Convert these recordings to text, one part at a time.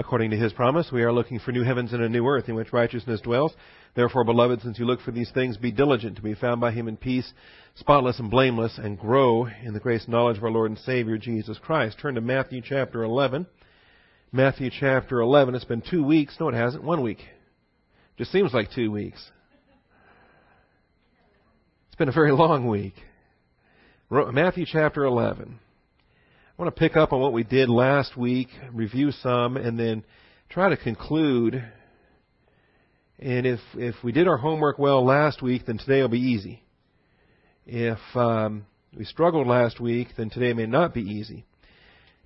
according to his promise. We are looking for new heavens and a new earth in which righteousness dwells. Therefore, beloved, since you look for these things, be diligent to be found by him in peace, spotless and blameless, and grow in the grace and knowledge of our Lord and Savior Jesus Christ. Turn to Matthew chapter 11. Matthew chapter 11. It's been two weeks. No, it hasn't. One week. Just seems like two weeks. It's been a very long week. Matthew chapter 11. I want to pick up on what we did last week, review some, and then try to conclude. And if if we did our homework well last week, then today will be easy. If um, we struggled last week, then today may not be easy.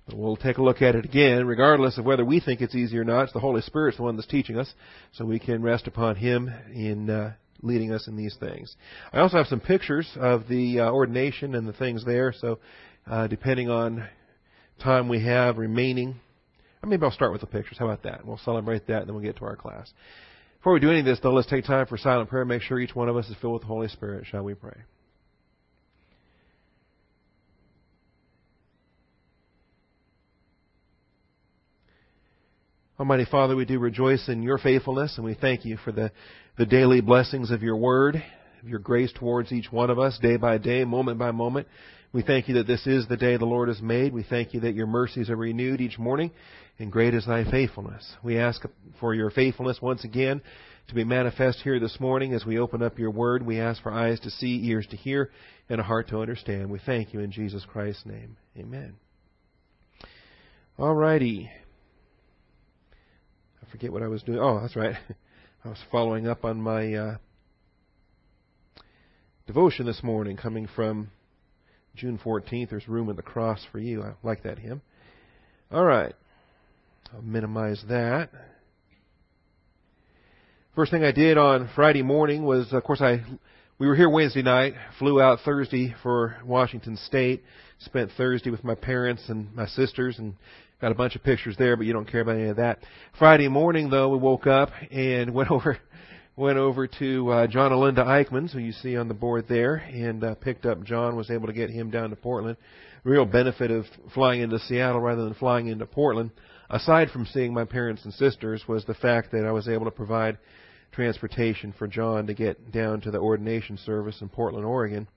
But we'll take a look at it again, regardless of whether we think it's easy or not. It's the Holy Spirit's the one that's teaching us, so we can rest upon Him in uh, leading us in these things. I also have some pictures of the uh, ordination and the things there, so uh, depending on time we have remaining, maybe I'll start with the pictures. How about that? We'll celebrate that, and then we'll get to our class. Before we do any of this, though, let's take time for silent prayer. Make sure each one of us is filled with the Holy Spirit. Shall we pray? Almighty Father, we do rejoice in your faithfulness, and we thank you for the, the daily blessings of your word, of your grace towards each one of us, day by day, moment by moment. We thank you that this is the day the Lord has made. We thank you that your mercies are renewed each morning, and great is thy faithfulness. We ask for your faithfulness once again to be manifest here this morning as we open up your word. We ask for eyes to see, ears to hear, and a heart to understand. We thank you in Jesus Christ's name. Amen. All righty I forget what I was doing. Oh, that's right. I was following up on my uh, devotion this morning, coming from June 14th. There's room in the cross for you. I like that hymn. All right. I'll minimize that. First thing I did on Friday morning was, of course, I we were here Wednesday night, flew out Thursday for Washington State, spent Thursday with my parents and my sisters, and Got a bunch of pictures there, but you don't care about any of that. Friday morning, though, we woke up and went over went over to uh, John and Linda who you see on the board there, and uh, picked up John. Was able to get him down to Portland. Real benefit of flying into Seattle rather than flying into Portland, aside from seeing my parents and sisters, was the fact that I was able to provide transportation for John to get down to the ordination service in Portland, Oregon.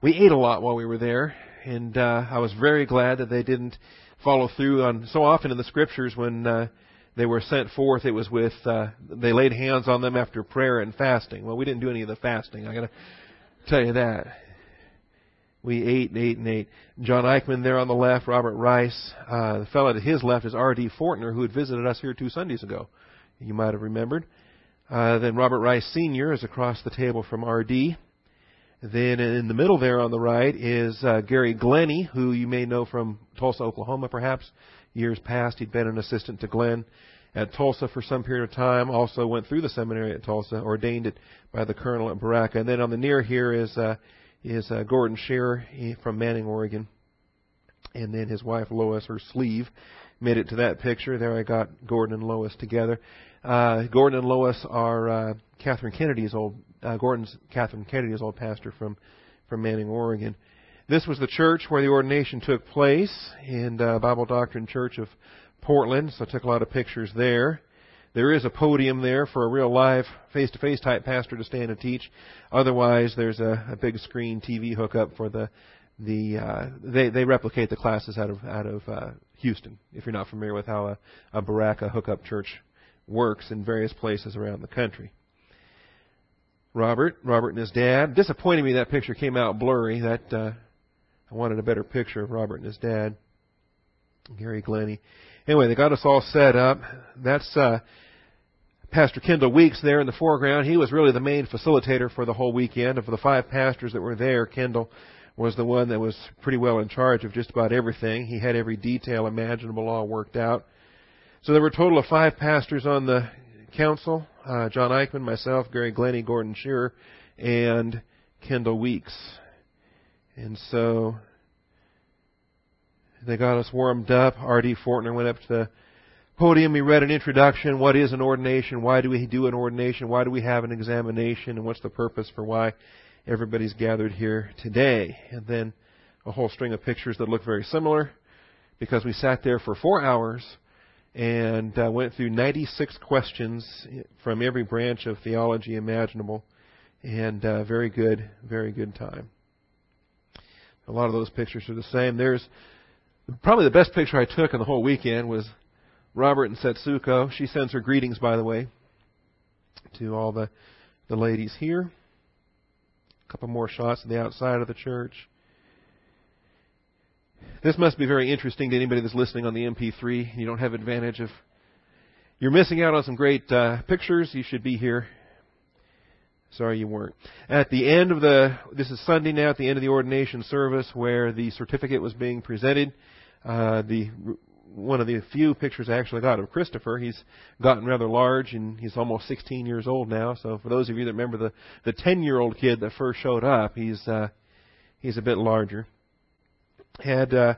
We ate a lot while we were there, and uh, I was very glad that they didn't follow through on so often in the scriptures when uh, they were sent forth, it was with uh, they laid hands on them after prayer and fasting. Well, we didn't do any of the fasting. I got to tell you that. We ate and ate and ate. John Eichmann there on the left, Robert Rice. Uh, the fellow to his left is R.D. Fortner, who had visited us here two Sundays ago. You might have remembered. Uh, then Robert Rice Sr. is across the table from R.D. Then in the middle there on the right is uh, Gary Glenny, who you may know from Tulsa, Oklahoma, perhaps. Years past, he'd been an assistant to Glenn at Tulsa for some period of time. Also went through the seminary at Tulsa, ordained it by the colonel at Berachah. And then on the near here is uh, is uh, Gordon Shearer from Manning, Oregon, and then his wife Lois, her sleeve, made it to that picture. There I got Gordon and Lois together. Uh, Gordon and Lois are uh, Catherine Kennedy's old uh, Gordon's Catherine Kennedy's old pastor from from Manning, Oregon. This was the church where the ordination took place in uh, Bible Doctrine Church of Portland. So I took a lot of pictures there. There is a podium there for a real live face-to-face type pastor to stand and teach. Otherwise, there's a, a big screen TV hookup for the the uh, they they replicate the classes out of out of uh, Houston. If you're not familiar with how a, a Berachah hookup church works in various places around the country. Robert, Robert and his dad. Disappointed me that picture came out blurry. That uh, I wanted a better picture of Robert and his dad, Gary Glenny. Anyway, they got us all set up. That's uh, Pastor Kendall Weeks there in the foreground. He was really the main facilitator for the whole weekend. Of the five pastors that were there, Kendall was the one that was pretty well in charge of just about everything. He had every detail imaginable all worked out. So there were a total of five pastors on the council uh, John Eichmann, myself, Gary Glenny, Gordon Shearer, and Kendall Weeks. And so they got us warmed up. R.D. Fortner went up to the podium. He read an introduction. What is an ordination? Why do we do an ordination? Why do we have an examination? And what's the purpose for why everybody's gathered here today? And then a whole string of pictures that look very similar because we sat there for four hours and uh, went through 96 questions from every branch of theology imaginable, and uh, very good, very good time. A lot of those pictures are the same. There's probably the best picture I took in the whole weekend was Robert and Setsuko. She sends her greetings, by the way, to all the the ladies here. A couple more shots of the outside of the church. This must be very interesting to anybody that's listening on the MP3. You don't have advantage of. You're missing out on some great uh, pictures. You should be here. Sorry you weren't. At the end of the, this is Sunday now, at the end of the ordination service where the certificate was being presented, uh, the one of the few pictures I actually got of Christopher. He's gotten rather large and he's almost 16 years old now. So for those of you that remember the the 10 year old kid that first showed up, he's uh, he's a bit larger. Had uh,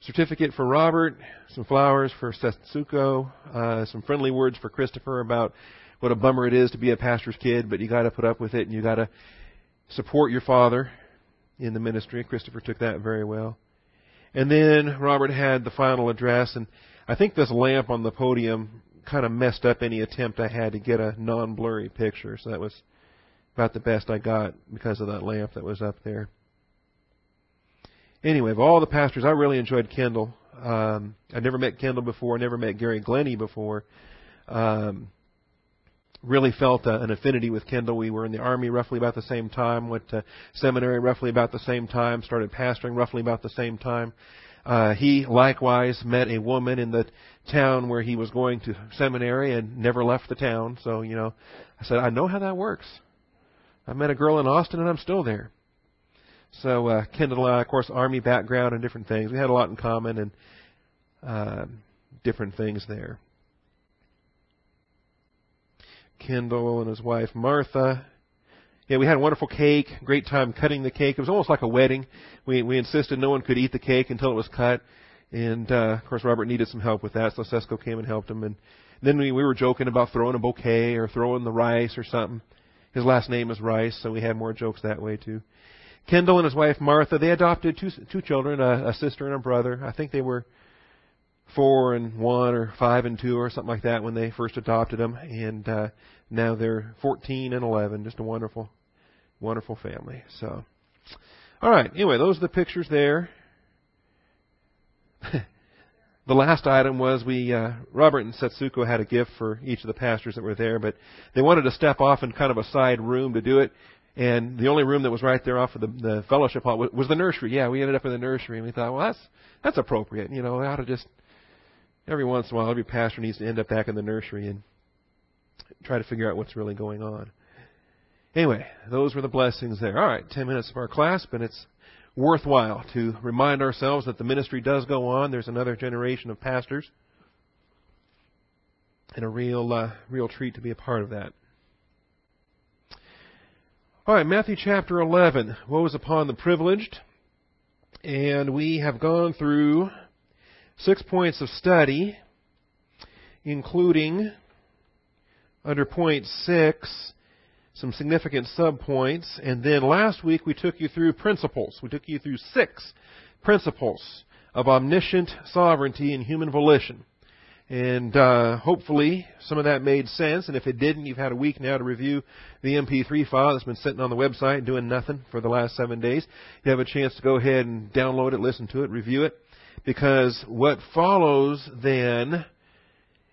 certificate for Robert, some flowers for Setsuko, uh, some friendly words for Christopher about what a bummer it is to be a pastor's kid, but you got to put up with it and you got to support your father in the ministry. Christopher took that very well. And then Robert had the final address, and I think this lamp on the podium kind of messed up any attempt I had to get a non-blurry picture. So that was about the best I got because of that lamp that was up there. Anyway, of all the pastors, I really enjoyed Kendall. Um, I'd never met Kendall before. I Never met Gary Glenny before. Um, really felt uh, an affinity with Kendall. We were in the army roughly about the same time, went to seminary roughly about the same time, started pastoring roughly about the same time. Uh, he likewise met a woman in the town where he was going to seminary and never left the town. So, you know, I said, I know how that works. I met a girl in Austin and I'm still there. So, uh, Kendall and I, of course, army background and different things. We had a lot in common and, uh, different things there. Kendall and his wife Martha. Yeah, we had a wonderful cake. Great time cutting the cake. It was almost like a wedding. We we insisted no one could eat the cake until it was cut, and uh, of course Robert needed some help with that, so Setsuko came and helped him. And then we we were joking about throwing a bouquet or throwing the rice or something. His last name is Rice, so we had more jokes that way too. Kendall and his wife Martha, they adopted two two children, a, a sister and a brother. I think they were four and one or five and two or something like that when they first adopted them, and uh, now they're 14 and 11. Just a wonderful, wonderful family. So, all right. Anyway, those are the pictures there. the last item was we uh, Robert and Setsuko had a gift for each of the pastors that were there, but they wanted to step off in kind of a side room to do it. And the only room that was right there off of the, the fellowship hall was, was the nursery. Yeah, we ended up in the nursery, and we thought, well, that's that's appropriate. You know, we ought to just every once in a while, every pastor needs to end up back in the nursery and try to figure out what's really going on. Anyway, those were the blessings there. All right, 10 minutes of our class, but it's worthwhile to remind ourselves that the ministry does go on. There's another generation of pastors, and a real, uh, real treat to be a part of that. All right, Matthew chapter 11. Woe is upon the privileged. And we have gone through six points of study, including under point six, some significant subpoints. And then last week we took you through principles. We took you through six principles of omniscient sovereignty and human volition. And uh, hopefully some of that made sense. And if it didn't, you've had a week now to review the MP3 file that's been sitting on the website doing nothing for the last seven days. You have a chance to go ahead and download it, listen to it, review it. Because what follows then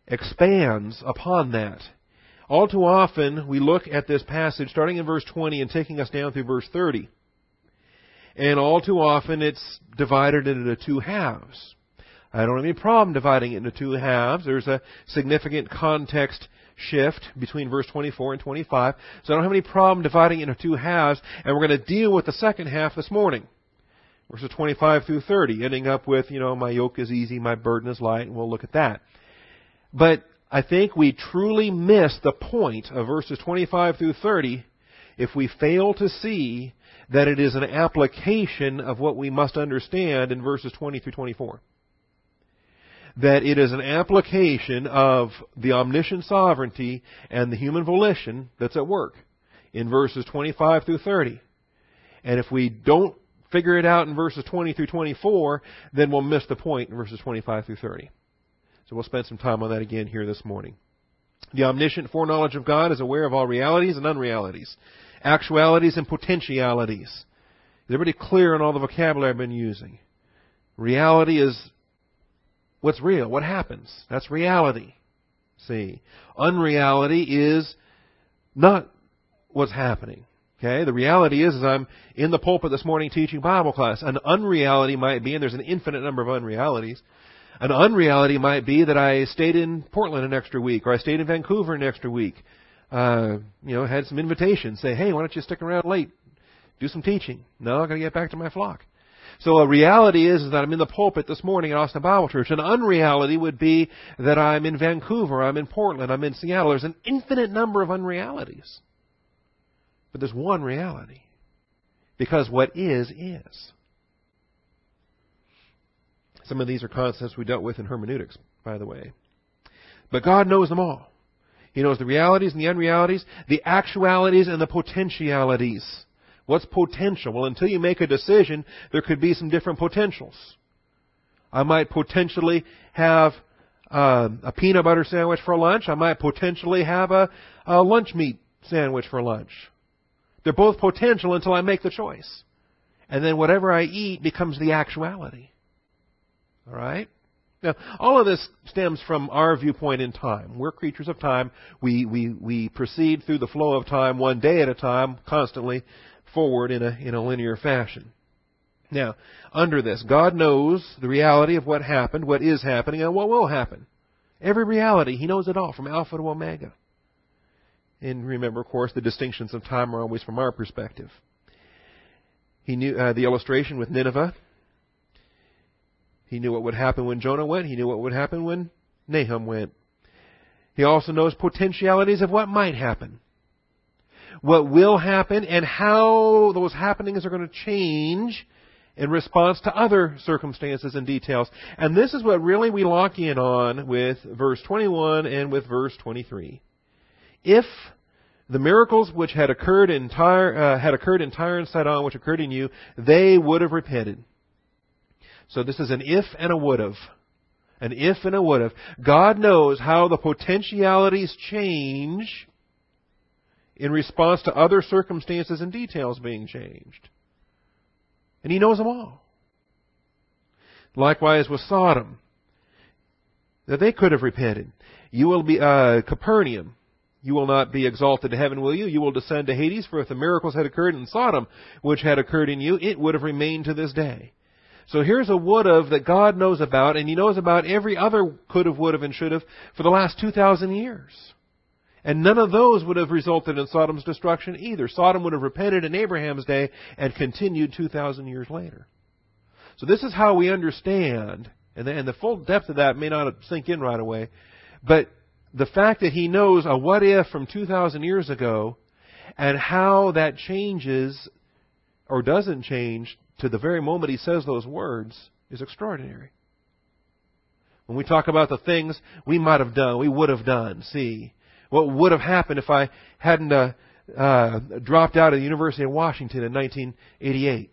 expands upon that. All too often, we look at this passage starting in verse 20 and taking us down through verse 30. And all too often, it's divided into two halves. I don't have any problem dividing it into two halves. There's a significant context shift between verse 24 and 25. So I don't have any problem dividing it into two halves. And we're going to deal with the second half this morning. Verses 25 through 30, ending up with, you know, my yoke is easy, my burden is light, and we'll look at that. But I think we truly miss the point of verses 25 through 30 if we fail to see that it is an application of what we must understand in verses 20 through 24. That it is an application of the omniscient sovereignty and the human volition that's at work in verses 25 through 30. And if we don't figure it out in verses 20 through 24, then we'll miss the point in verses 25 through 30. So we'll spend some time on that again here this morning. The omniscient foreknowledge of God is aware of all realities and unrealities, actualities and potentialities. Is everybody clear on all the vocabulary I've been using? Reality is what's real, what happens. That's reality. See. Unreality is not what's happening. Okay? The reality is, is I'm in the pulpit this morning teaching Bible class. An unreality might be, and there's an infinite number of unrealities. An unreality might be that I stayed in Portland an extra week, or I stayed in Vancouver an extra week. Uh, you know, had some invitations. Say, hey, why don't you stick around late? Do some teaching. No, I gotta get back to my flock. So a reality is, is that I'm in the pulpit this morning at Austin Bible Church. An unreality would be that I'm in Vancouver, I'm in Portland, I'm in Seattle. There's an infinite number of unrealities. But there's one reality. Because what is, is. Some of these are concepts we dealt with in hermeneutics, by the way. But God knows them all. He knows the realities and the unrealities, the actualities and the potentialities. What's potential? Well, until you make a decision, there could be some different potentials. I might potentially have uh, a peanut butter sandwich for lunch. I might potentially have a, a lunch meat sandwich for lunch. They're both potential until I make the choice. And then whatever I eat becomes the actuality. All right? Now, all of this stems from our viewpoint in time. We're creatures of time. We, we, we proceed through the flow of time one day at a time, constantly forward in a, in a linear fashion. Now, under this, God knows the reality of what happened, what is happening, and what will happen. Every reality, He knows it all, from Alpha to Omega. And remember, of course, the distinctions of time are always from our perspective. He knew uh, the illustration with Nineveh. He knew what would happen when Jonah went. He knew what would happen when Nahum went. He also knows potentialities of what might happen, what will happen, and how those happenings are going to change in response to other circumstances and details. And this is what really we lock in on with verse 21 and with verse 23 if the miracles which had occurred in Tyre, uh, had occurred in Tyre and Sidon, which occurred in you, they would have repented. So this is an if and a would have. An if and a would have. God knows how the potentialities change in response to other circumstances and details being changed. And He knows them all. Likewise with Sodom. That they could have repented. You will be, uh, Capernaum. You will not be exalted to heaven, will you? You will descend to Hades, for if the miracles had occurred in Sodom, which had occurred in you, it would have remained to this day. So here's a would have that God knows about, and He knows about every other could have, would have, and should have for the last 2,000 years. And none of those would have resulted in Sodom's destruction either. Sodom would have repented in Abraham's day and continued 2,000 years later. So this is how we understand, and the, and the full depth of that may not sink in right away, but the fact that he knows a what if from 2,000 years ago and how that changes or doesn't change to the very moment he says those words is extraordinary. When we talk about the things we might have done, we would have done, see, what would have happened if I hadn't uh, uh, dropped out of the University of Washington in 1988,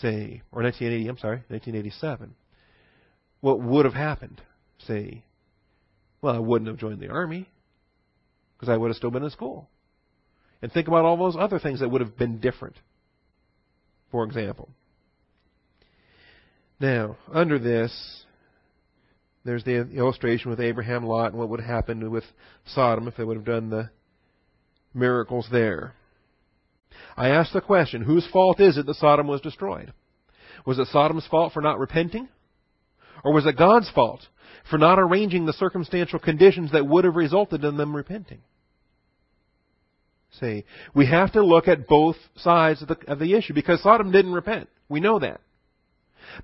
say, or 1980, I'm sorry, 1987. What would have happened, say, well, I wouldn't have joined the army because I would have still been in school. And think about all those other things that would have been different, for example. Now, under this, there's the illustration with Abraham, Lot, and what would happen with Sodom if they would have done the miracles there. I ask the question, whose fault is it that Sodom was destroyed? Was it Sodom's fault for not repenting? Or was it God's fault for not arranging the circumstantial conditions that would have resulted in them repenting. See, we have to look at both sides of the, of the issue because Sodom didn't repent. We know that.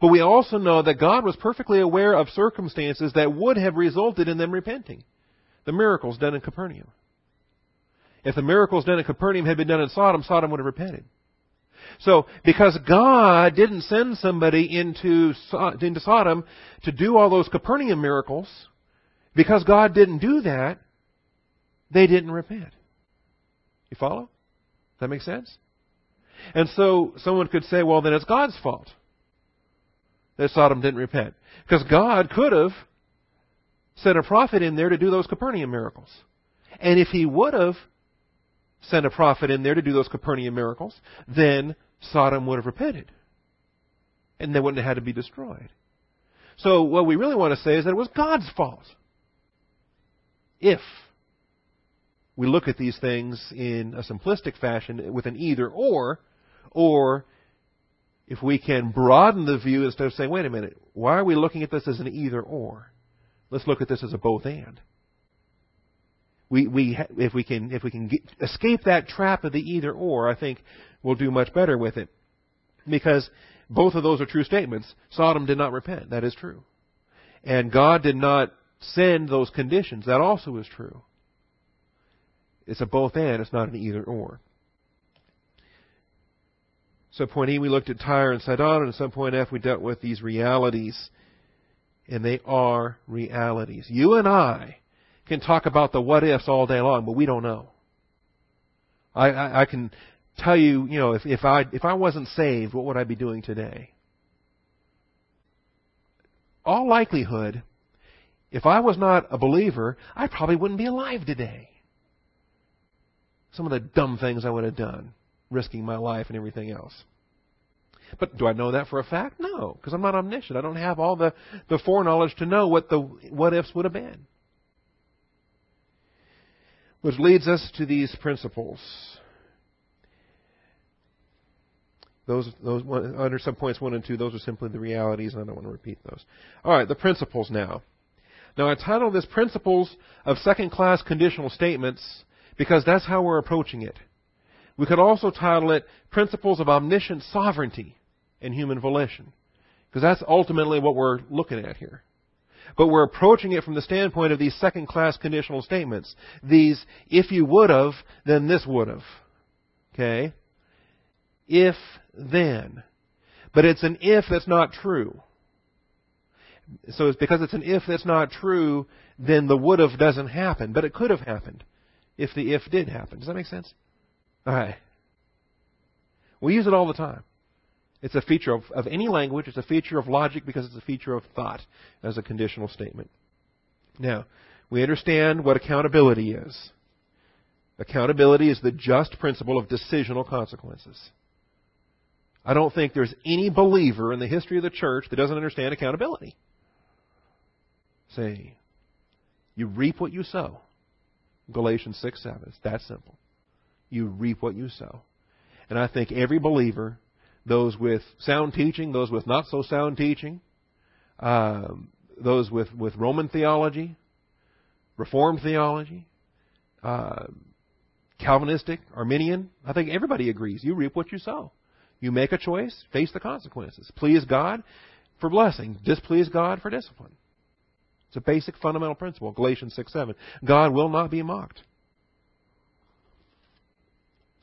But we also know that God was perfectly aware of circumstances that would have resulted in them repenting. The miracles done in Capernaum. If the miracles done in Capernaum had been done in Sodom, Sodom would have repented. So, because God didn't send somebody into, into Sodom to do all those Capernaum miracles, because God didn't do that, they didn't repent. You follow? Does that make sense? And so someone could say, well, then it's God's fault that Sodom didn't repent. Because God could have sent a prophet in there to do those Capernaum miracles. And if he would have sent a prophet in there to do those Capernaum miracles, then Sodom would have repented. And they wouldn't have had to be destroyed. So what we really want to say is that it was God's fault. If we look at these things in a simplistic fashion with an either or, or if we can broaden the view instead of saying, wait a minute, why are we looking at this as an either or? Let's look at this as a both and. We, we, if we can, if we can get, escape that trap of the either or, I think we'll do much better with it. Because both of those are true statements. Sodom did not repent. That is true. And God did not send those conditions. That also is true. It's a both and, it's not an either or. So point E, we looked at Tyre and Sidon, and at some point F, we dealt with these realities. And they are realities. You and I can talk about the what ifs all day long, but we don't know. I, I, I can tell you, you know, if, if I if I wasn't saved, what would I be doing today? All likelihood, if I was not a believer, I probably wouldn't be alive today. Some of the dumb things I would have done, risking my life and everything else. But do I know that for a fact? No, because I'm not omniscient. I don't have all the, the foreknowledge to know what the what ifs would have been. Which leads us to these principles. Those, those under subpoints one and two, those are simply the realities, and I don't want to repeat those. All right, the principles now. Now I titled this "Principles of Second-Class Conditional Statements" because that's how we're approaching it. We could also title it "Principles of Omniscient Sovereignty and Human Volition," because that's ultimately what we're looking at here. But we're approaching it from the standpoint of these second class conditional statements. These, if you would have, then this would have. Okay? If then. But it's an if that's not true. So it's because it's an if that's not true, then the would have doesn't happen. But it could have happened if the if did happen. Does that make sense? Alright. We use it all the time. It's a feature of, of any language. It's a feature of logic because it's a feature of thought as a conditional statement. Now, we understand what accountability is. Accountability is the just principle of decisional consequences. I don't think there's any believer in the history of the church that doesn't understand accountability. Say, you reap what you sow. Galatians 6 7. It's that simple. You reap what you sow. And I think every believer those with sound teaching, those with not so sound teaching, uh, those with, with Roman theology, Reformed theology, uh, Calvinistic, Arminian. I think everybody agrees. You reap what you sow. You make a choice, face the consequences. Please God for blessing, displease God for discipline. It's a basic fundamental principle, Galatians 6 7. God will not be mocked.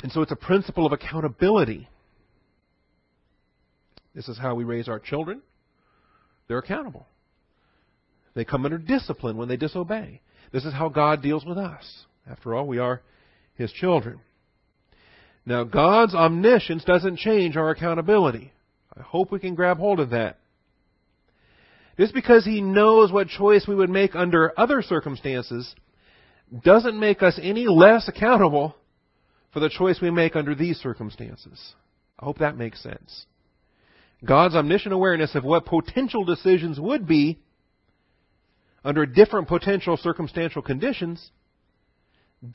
And so it's a principle of accountability. This is how we raise our children. They're accountable. They come under discipline when they disobey. This is how God deals with us. After all, we are His children. Now, God's omniscience doesn't change our accountability. I hope we can grab hold of that. Just because He knows what choice we would make under other circumstances doesn't make us any less accountable for the choice we make under these circumstances. I hope that makes sense. God's omniscient awareness of what potential decisions would be under different potential circumstantial conditions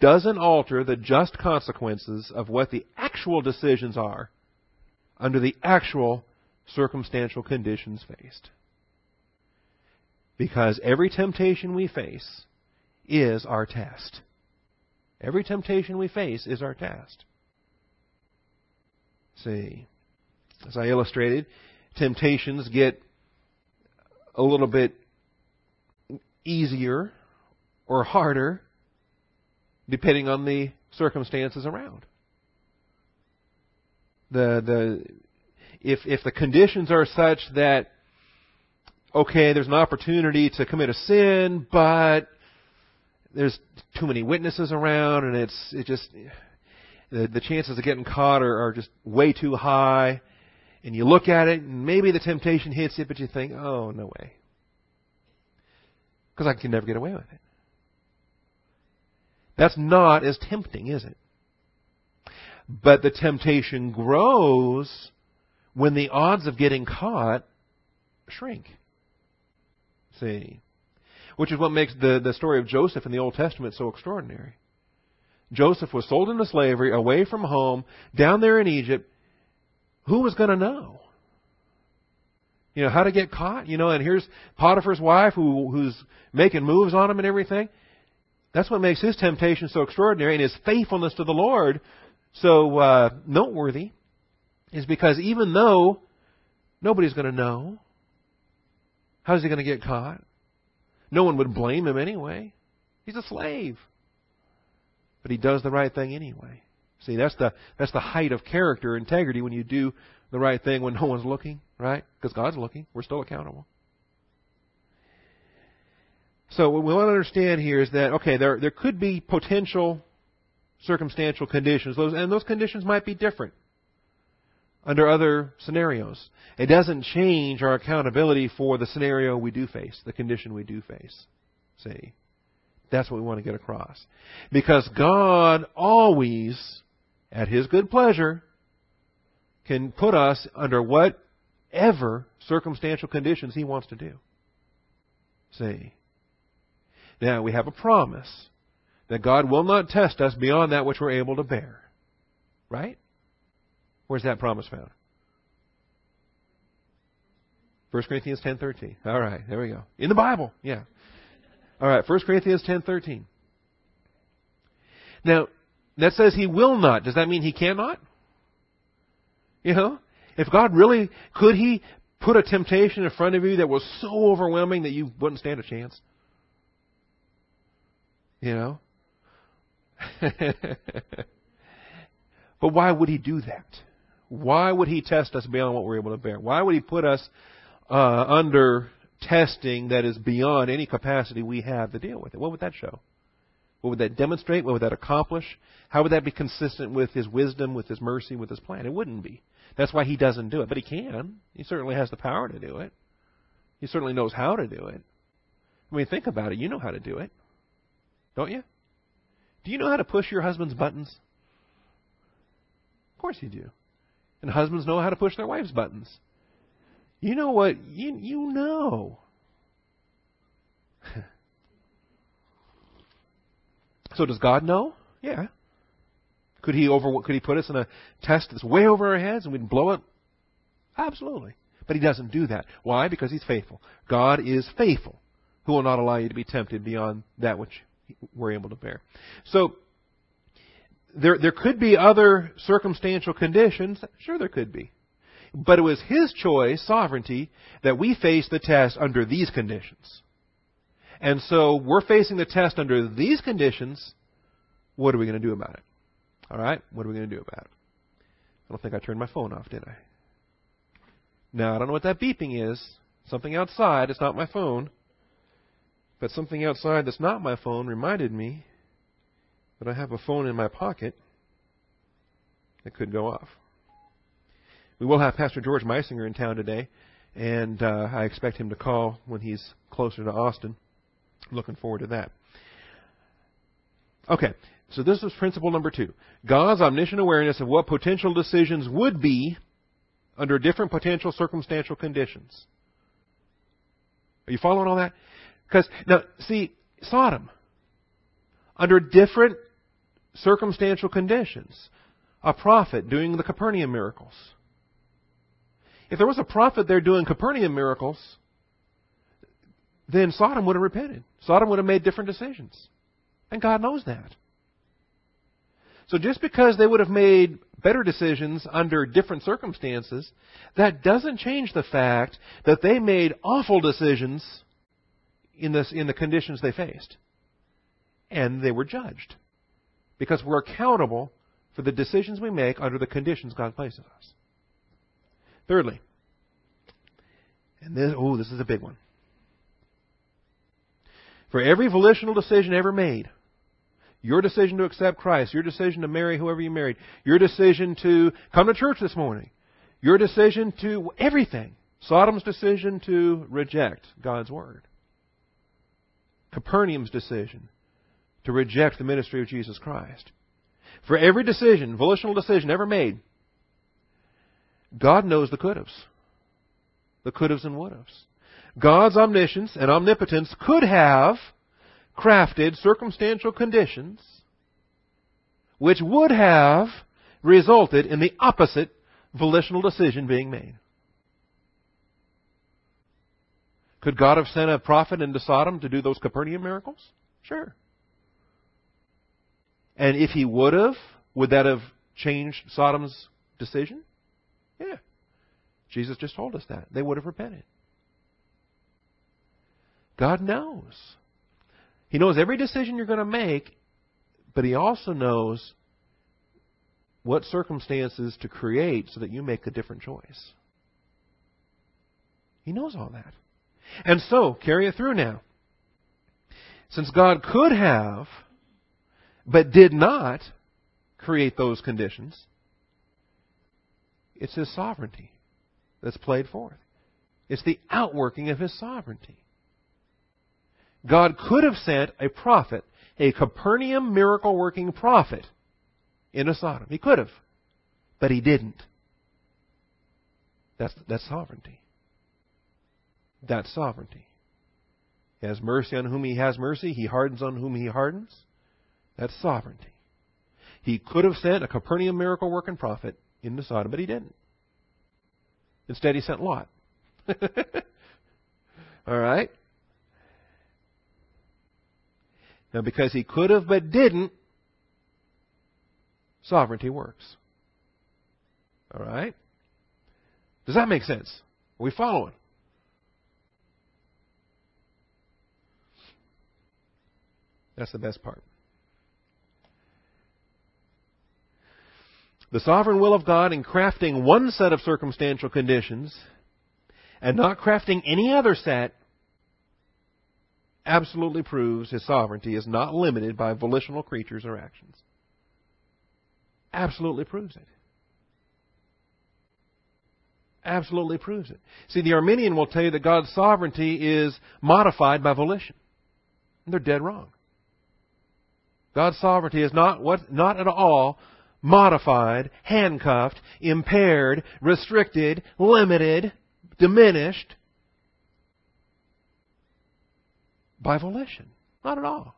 doesn't alter the just consequences of what the actual decisions are under the actual circumstantial conditions faced. Because every temptation we face is our test. Every temptation we face is our test. See, as I illustrated, temptations get a little bit easier or harder depending on the circumstances around. The the if if the conditions are such that okay, there's an opportunity to commit a sin, but there's too many witnesses around and it's it just the the chances of getting caught are, are just way too high and you look at it, and maybe the temptation hits you, but you think, oh, no way. Because I can never get away with it. That's not as tempting, is it? But the temptation grows when the odds of getting caught shrink. See? Which is what makes the, the story of Joseph in the Old Testament so extraordinary. Joseph was sold into slavery, away from home, down there in Egypt. Who was going to know? You know, how to get caught? You know, and here's Potiphar's wife who, who's making moves on him and everything. That's what makes his temptation so extraordinary and his faithfulness to the Lord so uh, noteworthy is because even though nobody's going to know, how's he going to get caught? No one would blame him anyway. He's a slave. But he does the right thing anyway. See, that's the that's the height of character integrity when you do the right thing when no one's looking, right? Because God's looking. We're still accountable. So what we want to understand here is that okay, there there could be potential circumstantial conditions, those and those conditions might be different under other scenarios. It doesn't change our accountability for the scenario we do face, the condition we do face. See? That's what we want to get across. Because God always, at His good pleasure, can put us under whatever circumstantial conditions He wants to do. See? Now, we have a promise that God will not test us beyond that which we're able to bear. Right? Where's that promise found? 1 Corinthians 10:13. All right, there we go. In the Bible. Yeah. All right, 1 Corinthians 10:13. Now, that says he will not. Does that mean he cannot? You know? If God really could he put a temptation in front of you that was so overwhelming that you wouldn't stand a chance? You know? but why would he do that? Why would he test us beyond what we're able to bear? Why would he put us uh, under testing that is beyond any capacity we have to deal with it? What would that show? What would that demonstrate? What would that accomplish? How would that be consistent with his wisdom, with his mercy, with his plan? It wouldn't be. That's why he doesn't do it. But he can. He certainly has the power to do it. He certainly knows how to do it. I mean, think about it. You know how to do it. Don't you? Do you know how to push your husband's buttons? Of course you do. And husbands know how to push their wives' buttons. You know what? You, you know. so does God know? Yeah. Could he over could he put us in a test that's way over our heads and we'd blow it? Absolutely. But he doesn't do that. Why? Because he's faithful. God is faithful, who will not allow you to be tempted beyond that which we're able to bear. So there there could be other circumstantial conditions. Sure, there could be. But it was His choice, sovereignty, that we face the test under these conditions. And so we're facing the test under these conditions. What are we going to do about it? All right? What are we going to do about it? I don't think I turned my phone off, did I? Now, I don't know what that beeping is. Something outside. It's not my phone. But something outside that's not my phone reminded me that I have a phone in my pocket that could go off. We will have Pastor George Meisinger in town today, and uh, I expect him to call when he's closer to Austin. Looking forward to that. Okay, so this is principle number two God's omniscient awareness of what potential decisions would be under different potential circumstantial conditions. Are you following all that? Because, now, see, Sodom, under different circumstantial conditions, a prophet doing the Capernaum miracles. If there was a prophet there doing Capernaum miracles, then Sodom would have repented. Sodom would have made different decisions. And God knows that. So just because they would have made better decisions under different circumstances, that doesn't change the fact that they made awful decisions in, this, in the conditions they faced. And they were judged. Because we're accountable for the decisions we make under the conditions God places us. Thirdly, and this, oh, this is a big one. For every volitional decision ever made, your decision to accept Christ, your decision to marry whoever you married, your decision to come to church this morning, your decision to everything, Sodom's decision to reject God's Word. Capernaum's decision to reject the ministry of Jesus Christ. For every decision, volitional decision ever made, God knows the could haves. The could haves and would haves. God's omniscience and omnipotence could have crafted circumstantial conditions which would have resulted in the opposite volitional decision being made. Could God have sent a prophet into Sodom to do those Capernaum miracles? Sure. And if he would have, would that have changed Sodom's decision? Yeah. Jesus just told us that. They would have repented. God knows. He knows every decision you're going to make, but He also knows what circumstances to create so that you make a different choice. He knows all that. And so, carry it through now. Since God could have, but did not create those conditions, it's His sovereignty that's played forth. It's the outworking of His sovereignty. God could have sent a prophet, a Capernaum miracle working prophet, into Sodom. He could have. But he didn't. That's, that's sovereignty. That's sovereignty. He has mercy on whom he has mercy. He hardens on whom he hardens. That's sovereignty. He could have sent a Capernaum miracle working prophet into Sodom, but he didn't. Instead, he sent Lot. All right? Now, because he could have but didn't, sovereignty works. All right? Does that make sense? Are we following? That's the best part. The sovereign will of God in crafting one set of circumstantial conditions and not crafting any other set absolutely proves his sovereignty is not limited by volitional creatures or actions. Absolutely proves it. Absolutely proves it. See, the Arminian will tell you that God's sovereignty is modified by volition. And they're dead wrong. God's sovereignty is not what not at all modified, handcuffed, impaired, restricted, limited, diminished by volition. Not at all.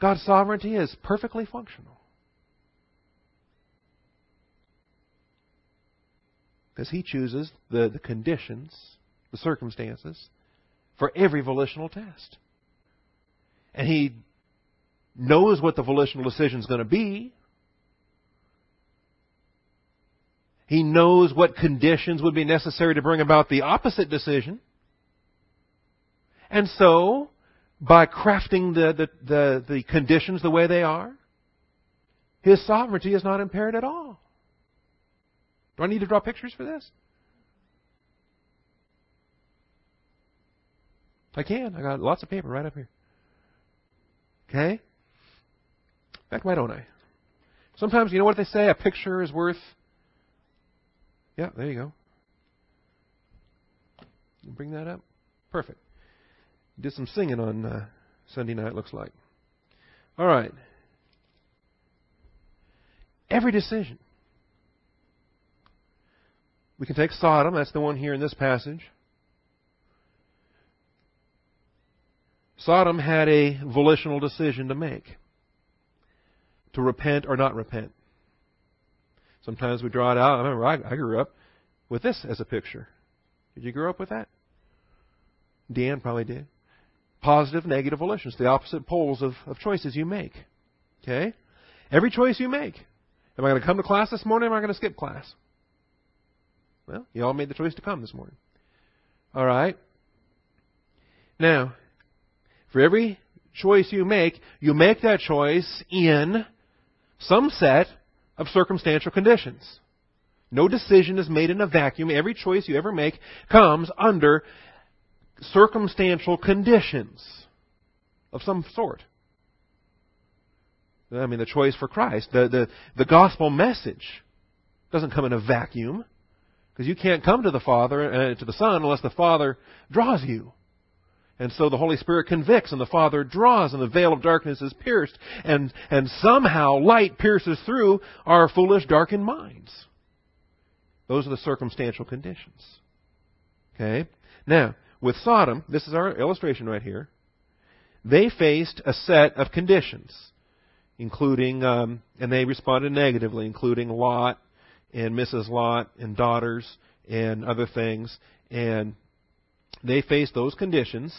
God's sovereignty is perfectly functional. Because He chooses the, the conditions, the circumstances, for every volitional test. And He knows what the volitional decision is going to be. He knows what conditions would be necessary to bring about the opposite decision. And so, by crafting the, the, the, the conditions the way they are, his sovereignty is not impaired at all. Do I need to draw pictures for this? I can. I got lots of paper right up here. Okay? In fact, why don't I? Sometimes, you know what they say? A picture is worth. Yeah, there you go. Bring that up. Perfect. Did some singing on uh, Sunday night, looks like. All right. Every decision. We can take Sodom, that's the one here in this passage. Sodom had a volitional decision to make to repent or not repent. Sometimes we draw it out. I remember I, I grew up with this as a picture. Did you grow up with that? Dan probably did positive, negative volitions, the opposite poles of, of choices you make. Okay? Every choice you make. Am I going to come to class this morning or am I going to skip class? Well, you all made the choice to come this morning. All right? Now, for every choice you make, you make that choice in some set of circumstantial conditions. No decision is made in a vacuum. Every choice you ever make comes under circumstantial conditions of some sort. I mean, the choice for Christ, the, the, the gospel message doesn't come in a vacuum because you can't come to the Father, uh, to the Son, unless the Father draws you. And so the Holy Spirit convicts and the Father draws and the veil of darkness is pierced and, and somehow light pierces through our foolish darkened minds. Those are the circumstantial conditions. Okay? Now, with Sodom, this is our illustration right here, they faced a set of conditions, including, um, and they responded negatively, including Lot and Mrs. Lot and daughters and other things. And they faced those conditions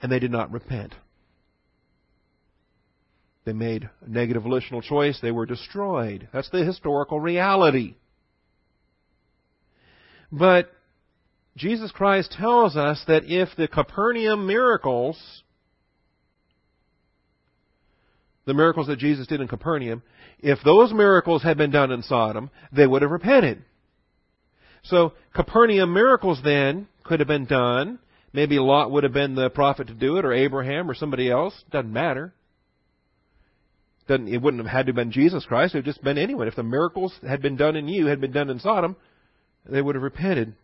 and they did not repent. They made a negative volitional choice. They were destroyed. That's the historical reality. But Jesus Christ tells us that if the Capernaum miracles, the miracles that Jesus did in Capernaum, if those miracles had been done in Sodom, they would have repented. So Capernaum miracles then could have been done. Maybe Lot would have been the prophet to do it, or Abraham, or somebody else. Doesn't matter. Doesn't, it wouldn't have had to have been Jesus Christ. It would have just been anyone. If the miracles had been done in you, had been done in Sodom, they would have repented.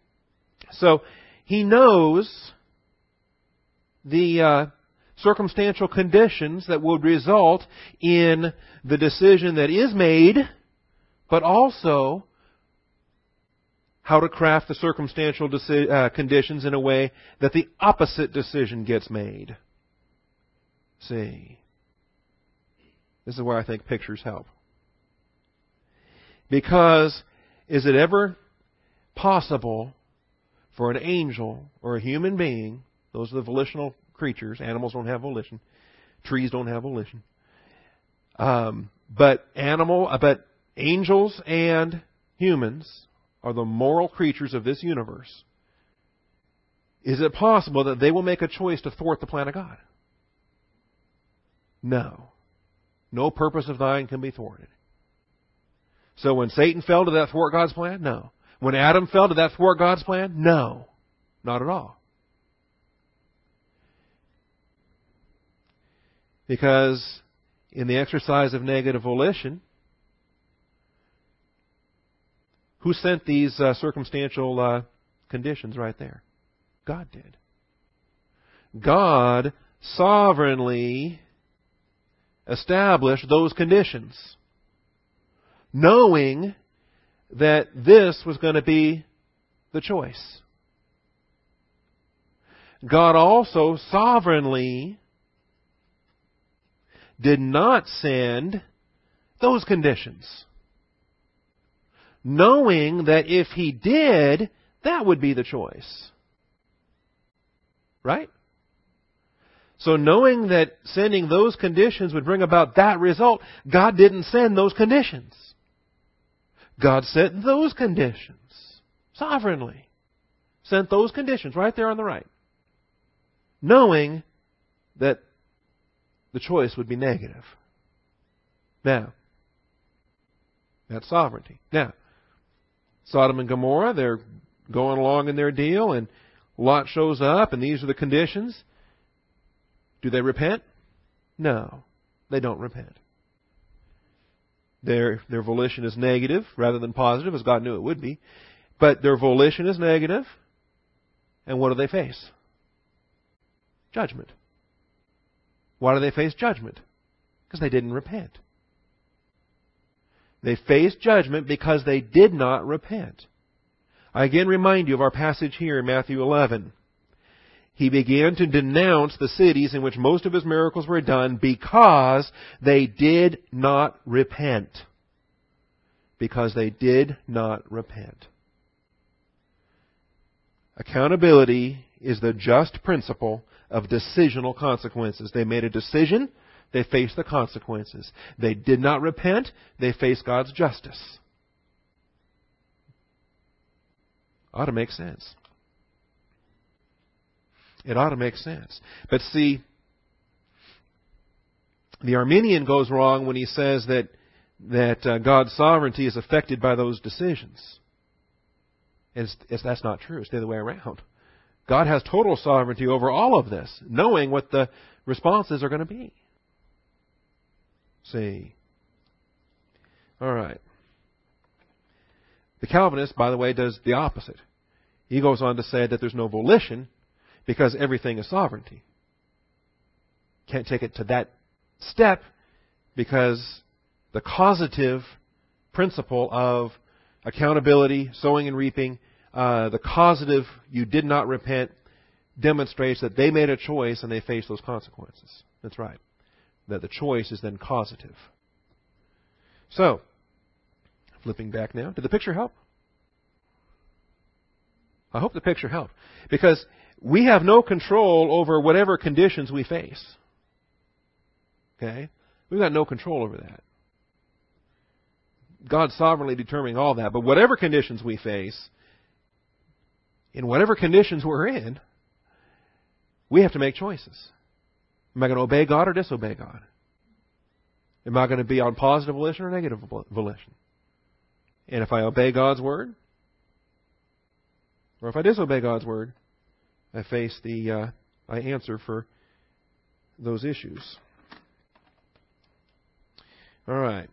So he knows the uh, circumstantial conditions that would result in the decision that is made, but also how to craft the circumstantial deci- uh, conditions in a way that the opposite decision gets made. See. This is where I think pictures help. Because is it ever possible for an angel or a human being, those are the volitional creatures, animals don't have volition, trees don't have volition, um, but animal, uh, but angels and humans are the moral creatures of this universe, is it possible that they will make a choice to thwart the plan of God? No. No purpose of thine can be thwarted. So when Satan fell, did that thwart God's plan? No. When Adam fell, did that thwart God's plan? No. Not at all. Because in the exercise of negative volition, Who sent these uh, circumstantial uh, conditions right there? God did. God sovereignly established those conditions, knowing that this was going to be the choice. God also sovereignly did not send those conditions knowing that if he did, that would be the choice. Right? So knowing that sending those conditions would bring about that result, God didn't send those conditions. God sent those conditions sovereignly. Sent those conditions right there on the right. Knowing that the choice would be negative. Now, that's sovereignty. Now, Sodom and Gomorrah, they're going along in their deal, and Lot shows up, and these are the conditions. Do they repent? No, they don't repent. Their their volition is negative rather than positive, as God knew it would be. But their volition is negative, and what do they face? Judgment. Why do they face judgment? Because they didn't repent. They faced judgment because they did not repent. I again remind you of our passage here in Matthew 11. He began to denounce the cities in which most of his miracles were done because they did not repent. Because they did not repent. Accountability is the just principle of decisional consequences. They made a decision, they faced the consequences. They did not repent. They faced God's justice. Ought to make sense. It ought to make sense. But see, the Arminian goes wrong when he says that that uh, God's sovereignty is affected by those decisions. It's, it's, that's not true. It's the other way around. God has total sovereignty over all of this, knowing what the responses are going to be. See. All right. The Calvinist, by the way, does the opposite. He goes on to say that there's no volition because everything is sovereignty. Can't take it to that step because the causative principle of accountability, sowing and reaping, uh, the causative you did not repent demonstrates that they made a choice and they faced those consequences. That's right. That the choice is then causative. So, flipping back now, did the picture help? I hope the picture helped. Because we have no control over whatever conditions we face. Okay? We've got no control over that. God's sovereignly determining all that. But whatever conditions we face, in whatever conditions we're in, we have to make choices. Am I going to obey God or disobey God? Am I going to be on positive volition or negative volition? And if I obey God's word, or if I disobey God's word, I face the, uh, I answer for those issues. All right.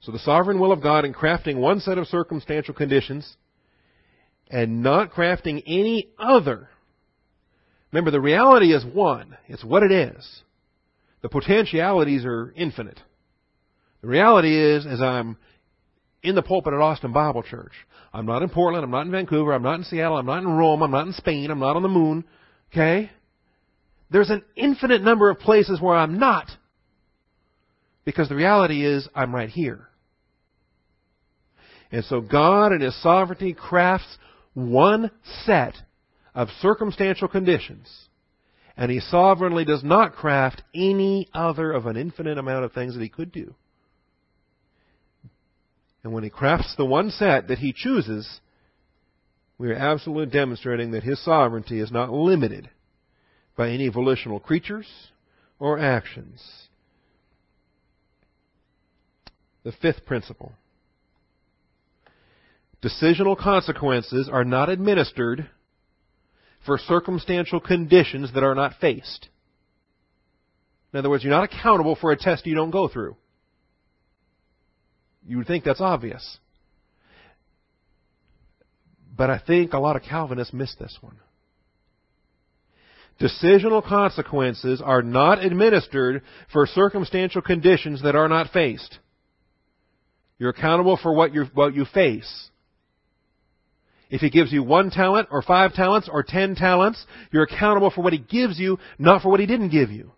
So the sovereign will of God in crafting one set of circumstantial conditions and not crafting any other. Remember, the reality is one. It's what it is. The potentialities are infinite. The reality is, as I'm in the pulpit at Austin Bible Church, I'm not in Portland, I'm not in Vancouver, I'm not in Seattle, I'm not in Rome, I'm not in Spain, I'm not on the moon. Okay? There's an infinite number of places where I'm not. Because the reality is, I'm right here. And so God in His sovereignty crafts one set of circumstantial conditions. And He sovereignly does not craft any other of an infinite amount of things that He could do. And when He crafts the one set that He chooses, we are absolutely demonstrating that His sovereignty is not limited by any volitional creatures or actions. The fifth principle Decisional consequences are not administered for circumstantial conditions that are not faced. In other words, you're not accountable for a test you don't go through. You would think that's obvious. But I think a lot of Calvinists miss this one. Decisional consequences are not administered for circumstantial conditions that are not faced. You're accountable for what, you what you face. If He gives you one talent or five talents or ten talents, you're accountable for what He gives you, not for what He didn't give you.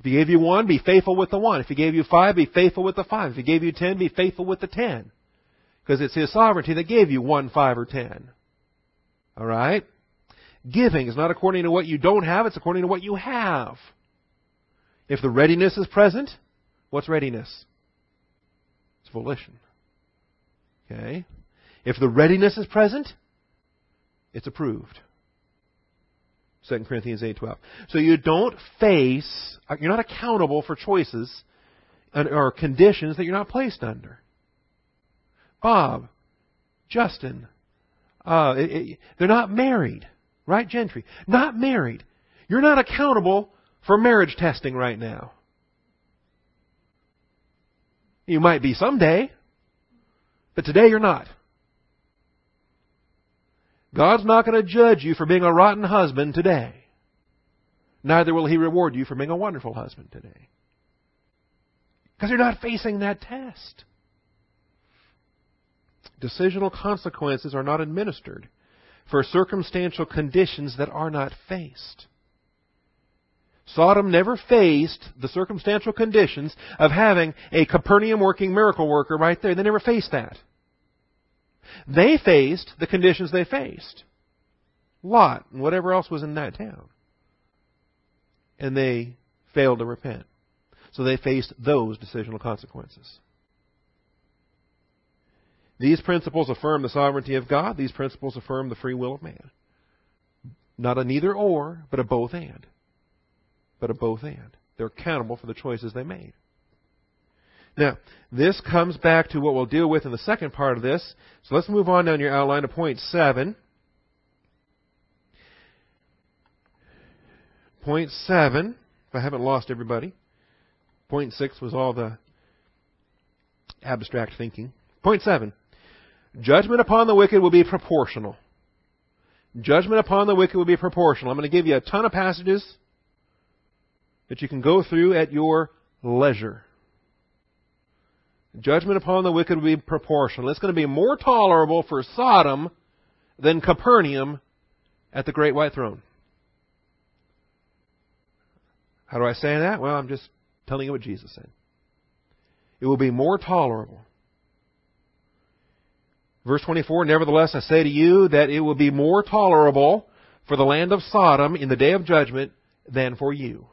If He gave you one, be faithful with the one. If He gave you five, be faithful with the five. If He gave you ten, be faithful with the ten. Because it's His sovereignty that gave you one, five, or ten. Alright? Giving is not according to what you don't have, it's according to what you have. If the readiness is present, what's readiness? It's volition. Okay? If the readiness is present, it's approved. 2 Corinthians 8:12. So you don't face you're not accountable for choices or conditions that you're not placed under. Bob, Justin, uh, it, it, they're not married, right, Gentry? Not married. You're not accountable for marriage testing right now. You might be someday, but today you're not. God's not going to judge you for being a rotten husband today. Neither will He reward you for being a wonderful husband today. Because you're not facing that test. Decisional consequences are not administered for circumstantial conditions that are not faced. Sodom never faced the circumstantial conditions of having a Capernaum working miracle worker right there. They never faced that. They faced the conditions they faced. Lot and whatever else was in that town. And they failed to repent. So they faced those decisional consequences. These principles affirm the sovereignty of God. These principles affirm the free will of man. Not a neither or, but a both and. But a both and. They're accountable for the choices they made. Now, this comes back to what we'll deal with in the second part of this. So let's move on down your outline to point seven. Point seven, if I haven't lost everybody. Point six was all the abstract thinking. Point seven. Judgment upon the wicked will be proportional. Judgment upon the wicked will be proportional. I'm going to give you a ton of passages that you can go through at your leisure. Judgment upon the wicked will be proportional. It's going to be more tolerable for Sodom than Capernaum at the great white throne. How do I say that? Well, I'm just telling you what Jesus said. It will be more tolerable. Verse 24, Nevertheless, I say to you that it will be more tolerable for the land of Sodom in the day of judgment than for you.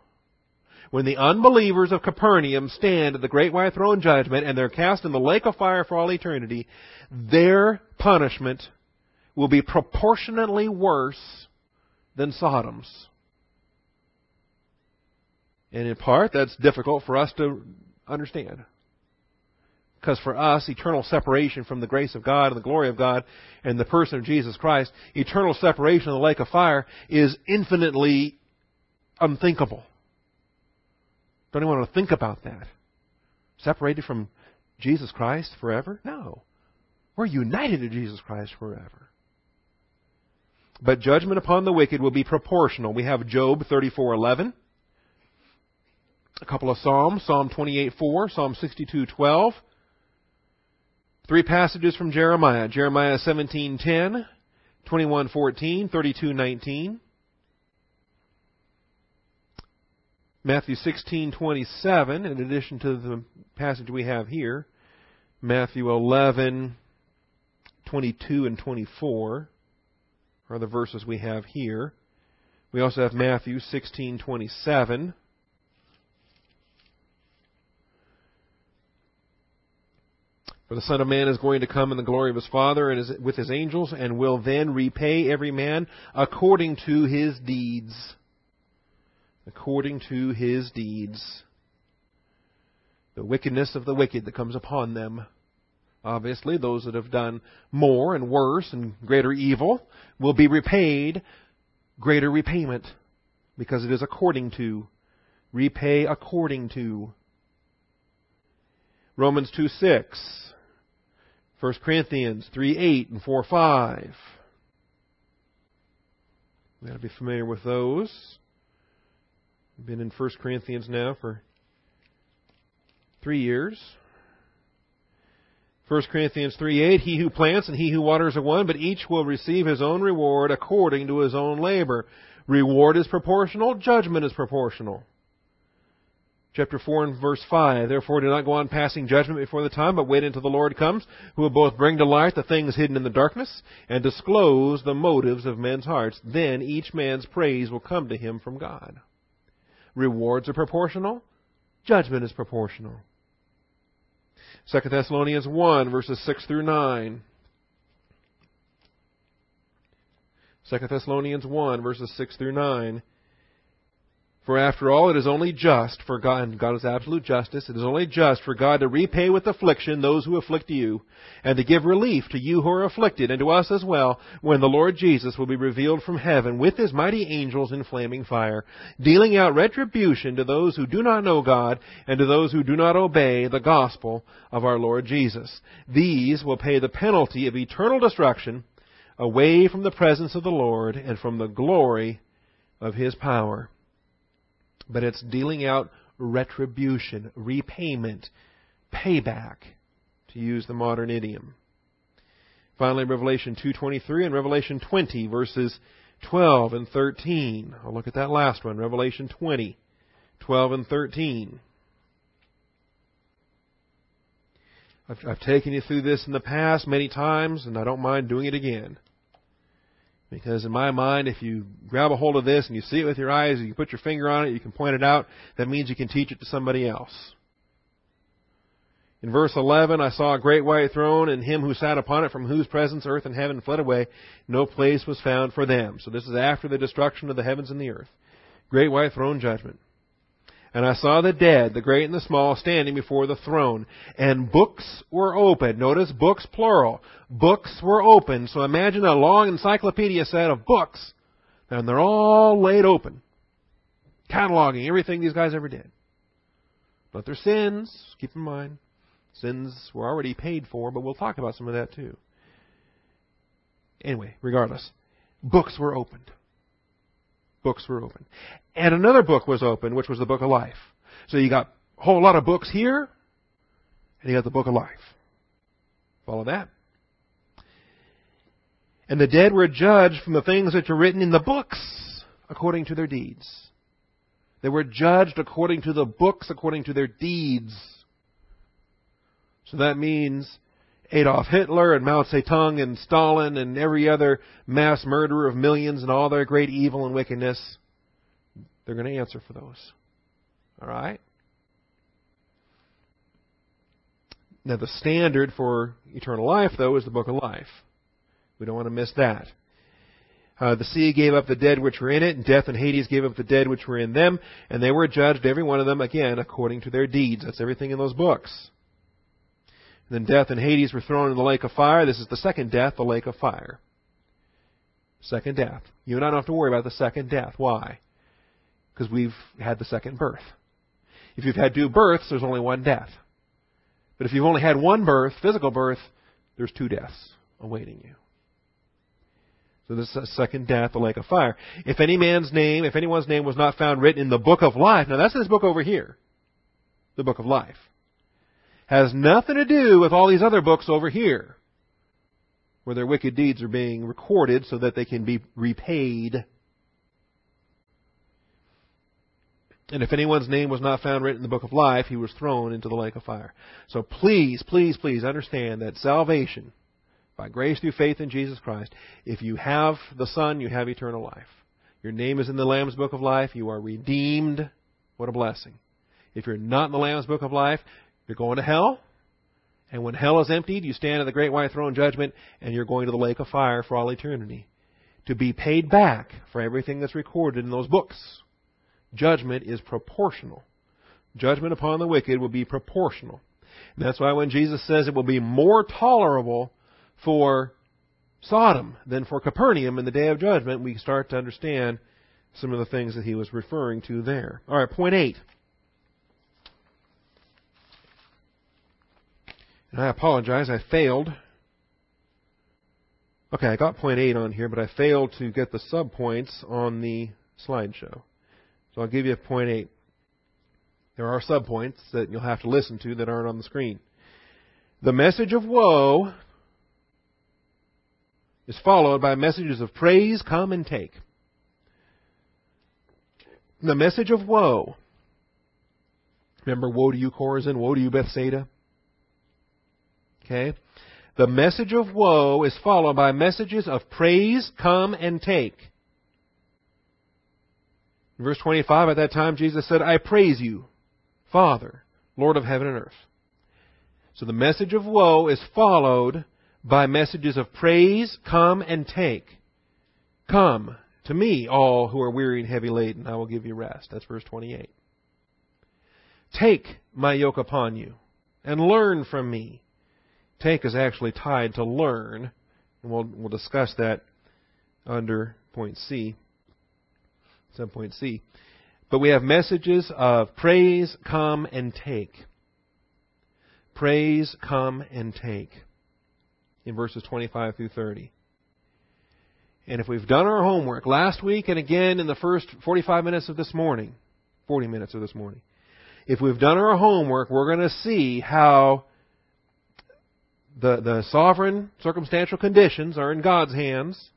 When the unbelievers of Capernaum stand at the great white throne judgment and they're cast in the lake of fire for all eternity, their punishment will be proportionately worse than Sodom's. And in part, that's difficult for us to understand. Because for us, eternal separation from the grace of God and the glory of God and the person of Jesus Christ, eternal separation in the lake of fire is infinitely unthinkable. Don't want to think about that. Separated from Jesus Christ forever? No. We're united to Jesus Christ forever. But judgment upon the wicked will be proportional. We have Job 34:11, a couple of Psalms, Psalm 28:4, Psalm 62:12, three passages from Jeremiah, Jeremiah 17:10, 21:14, 32:19. Matthew 16:27 in addition to the passage we have here, Matthew 11:22 and 24 are the verses we have here. We also have Matthew 16:27 For the Son of Man is going to come in the glory of his Father and with his angels, and will then repay every man according to his deeds according to his deeds. The wickedness of the wicked that comes upon them. Obviously, those that have done more and worse and greater evil will be repaid greater repayment because it is according to. Repay according to. Romans 2 6. 1 Corinthians 3 8 and 4 5. We ought to be familiar with those. Been in 1 Corinthians now for three years. 1 Corinthians 3:8 He who plants and he who waters are one, but each will receive his own reward according to his own labor. Reward is proportional, judgment is proportional. Chapter 4 and verse 5 Therefore do not go on passing judgment before the time, but wait until the Lord comes, who will both bring to light the things hidden in the darkness and disclose the motives of men's hearts. Then each man's praise will come to him from God. Rewards are proportional. Judgment is proportional. 2 Thessalonians 1, verses 6 through 9. 2 Thessalonians 1, verses 6 through 9. For after all, it is only just for God, and God is absolute justice, it is only just for God to repay with affliction those who afflict you, and to give relief to you who are afflicted, and to us as well, when the Lord Jesus will be revealed from heaven with his mighty angels in flaming fire, dealing out retribution to those who do not know God, and to those who do not obey the gospel of our Lord Jesus. These will pay the penalty of eternal destruction away from the presence of the Lord and from the glory of his power but it's dealing out retribution, repayment, payback, to use the modern idiom. Finally, Revelation 2.23 and Revelation 20, verses 12 and 13. I'll look at that last one, Revelation 20, 12 and 13. I've, I've taken you through this in the past many times, and I don't mind doing it again. Because in my mind, if you grab a hold of this and you see it with your eyes, and you put your finger on it, you can point it out, that means you can teach it to somebody else. In verse 11, I saw a great white throne and him who sat upon it from whose presence earth and heaven fled away. No place was found for them. So this is after the destruction of the heavens and the earth. Great white throne judgment. And I saw the dead, the great and the small, standing before the throne. And books were opened. Notice books plural. Books were opened. So imagine a long encyclopedia set of books. And they're all laid open. Cataloging everything these guys ever did. But their sins, keep in mind, sins were already paid for, but we'll talk about some of that too. Anyway, regardless. books were opened. Books were opened. And another book was opened, which was the book of life. So you got a whole lot of books here, and you got the book of life. Follow that? And the dead were judged from the things which are written in the books according to their deeds. They were judged according to the books, according to their deeds. So that means Adolf Hitler and Mao Zedong and Stalin and every other mass murderer of millions and all their great evil and wickedness, they're going to answer for those. All right? Now, the standard for eternal life, though, is the book of life. We don't want to miss that. Uh, the sea gave up the dead which were in it, and death and Hades gave up the dead which were in them, and they were judged, every one of them, again, according to their deeds. That's everything in those books. And then death and Hades were thrown in the lake of fire. This is the second death, the lake of fire. Second death. You and I don't have to worry about the second death. Why? Because we've had the second birth. If you've had two births, there's only one death. But if you've only had one birth, physical birth, there's two deaths awaiting you. So this is a second death, the lake of fire. If any man's name, if anyone's name was not found written in the book of life, now that's this book over here, the book of life, has nothing to do with all these other books over here, where their wicked deeds are being recorded so that they can be repaid. And if anyone's name was not found written in the book of life, he was thrown into the lake of fire. So please, please, please understand that salvation by grace through faith in Jesus Christ. If you have the Son, you have eternal life. Your name is in the Lamb's Book of Life. You are redeemed. What a blessing. If you're not in the Lamb's Book of Life, you're going to hell. And when hell is emptied, you stand at the great white throne judgment, and you're going to the lake of fire for all eternity. To be paid back for everything that's recorded in those books. Judgment is proportional. Judgment upon the wicked will be proportional. And that's why when Jesus says it will be more tolerable for Sodom than for Capernaum in the day of judgment, we start to understand some of the things that he was referring to there. All right, point eight. And I apologize, I failed. Okay, I got point eight on here, but I failed to get the subpoints on the slideshow. So I'll give you point eight. There are subpoints that you'll have to listen to that aren't on the screen. The message of woe is followed by messages of praise, come and take. The message of woe. Remember, woe to you, Chorazin, woe to you, Bethsaida. Okay? The message of woe is followed by messages of praise, come and take. In verse 25, at that time, Jesus said, I praise you, Father, Lord of heaven and earth. So the message of woe is followed by messages of praise, come and take. Come to me, all who are weary and heavy laden, I will give you rest. That's verse 28. Take my yoke upon you and learn from me. Take is actually tied to learn, and we'll, we'll discuss that under point C, subpoint C. But we have messages of praise, come, and take. Praise, come, and take in verses 25 through 30. And if we've done our homework last week and again in the first 45 minutes of this morning, 40 minutes of this morning, if we've done our homework, we're going to see how the, the sovereign circumstantial conditions are in God's hands,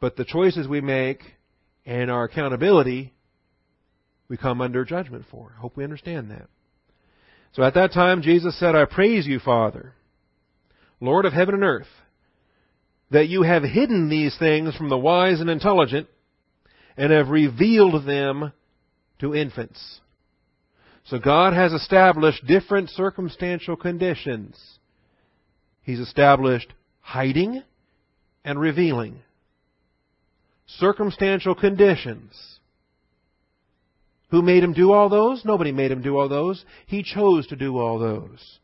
but the choices we make and our accountability we come under judgment for. I hope we understand that. So at that time, Jesus said, I praise you, Father, Lord of heaven and earth, that you have hidden these things from the wise and intelligent and have revealed them to infants. So God has established different circumstantial conditions. He's established hiding and revealing. Circumstantial conditions. Who made him do all those? Nobody made him do all those. He chose to do all those.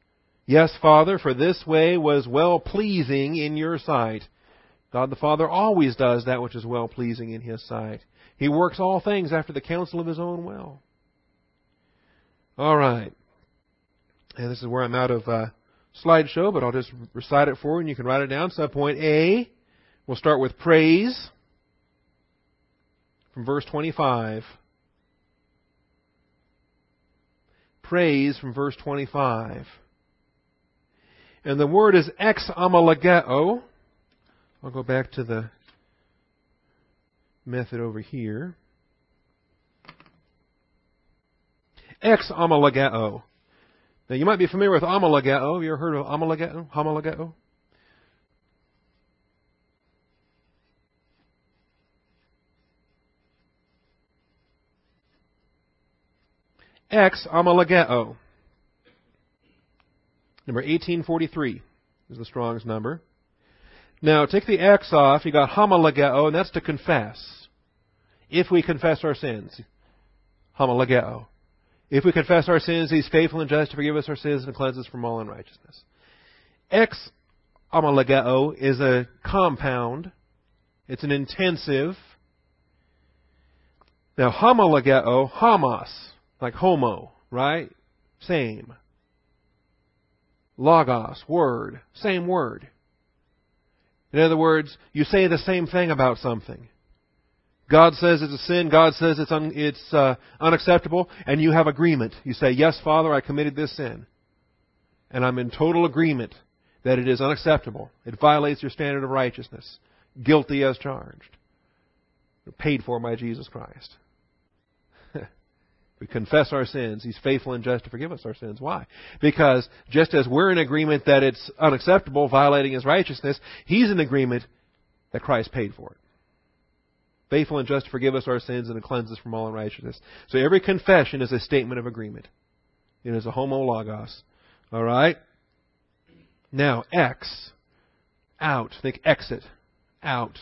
Yes, Father, for this way was well pleasing in your sight. God the Father always does that which is well pleasing in His sight. He works all things after the counsel of His own will. All right. And this is where I'm out of uh, slideshow, but I'll just recite it for you and you can write it down. Subpoint A, We'll start with praise from verse 25. Praise from verse 25. And the word is ex homologeo. I'll go back to the method over here. Ex homologeo. Now you might be familiar with homologeo. Have you ever heard of amalageo? Homologeo? Ex homologeo. Number 1843 is the Strong's number. Now, take the X off, you got homologeo, and that's to confess. If we confess our sins. Homologeo. If we confess our sins, He's faithful and just to forgive us our sins and cleanse us from all unrighteousness. Ex homologeo is a compound. It's an intensive. Now, homologeo, homos, like homo, right? Same. Logos, word, same word. In other words, you say the same thing about something. God says it's a sin. God says it's un, it's uh, unacceptable, and you have agreement. You say, "Yes, Father, I committed this sin, and I'm in total agreement that it is unacceptable. It violates your standard of righteousness. Guilty as charged, paid for by Jesus Christ." We confess our sins, He's faithful and just to forgive us our sins. Why? Because just as we're in agreement that it's unacceptable, violating His righteousness, He's in agreement that Christ paid for it. Faithful and just to forgive us our sins and to cleanse us from all unrighteousness. So every confession is a statement of agreement. It is a homologos. Alright? Now, X. Out. Think exit. Out.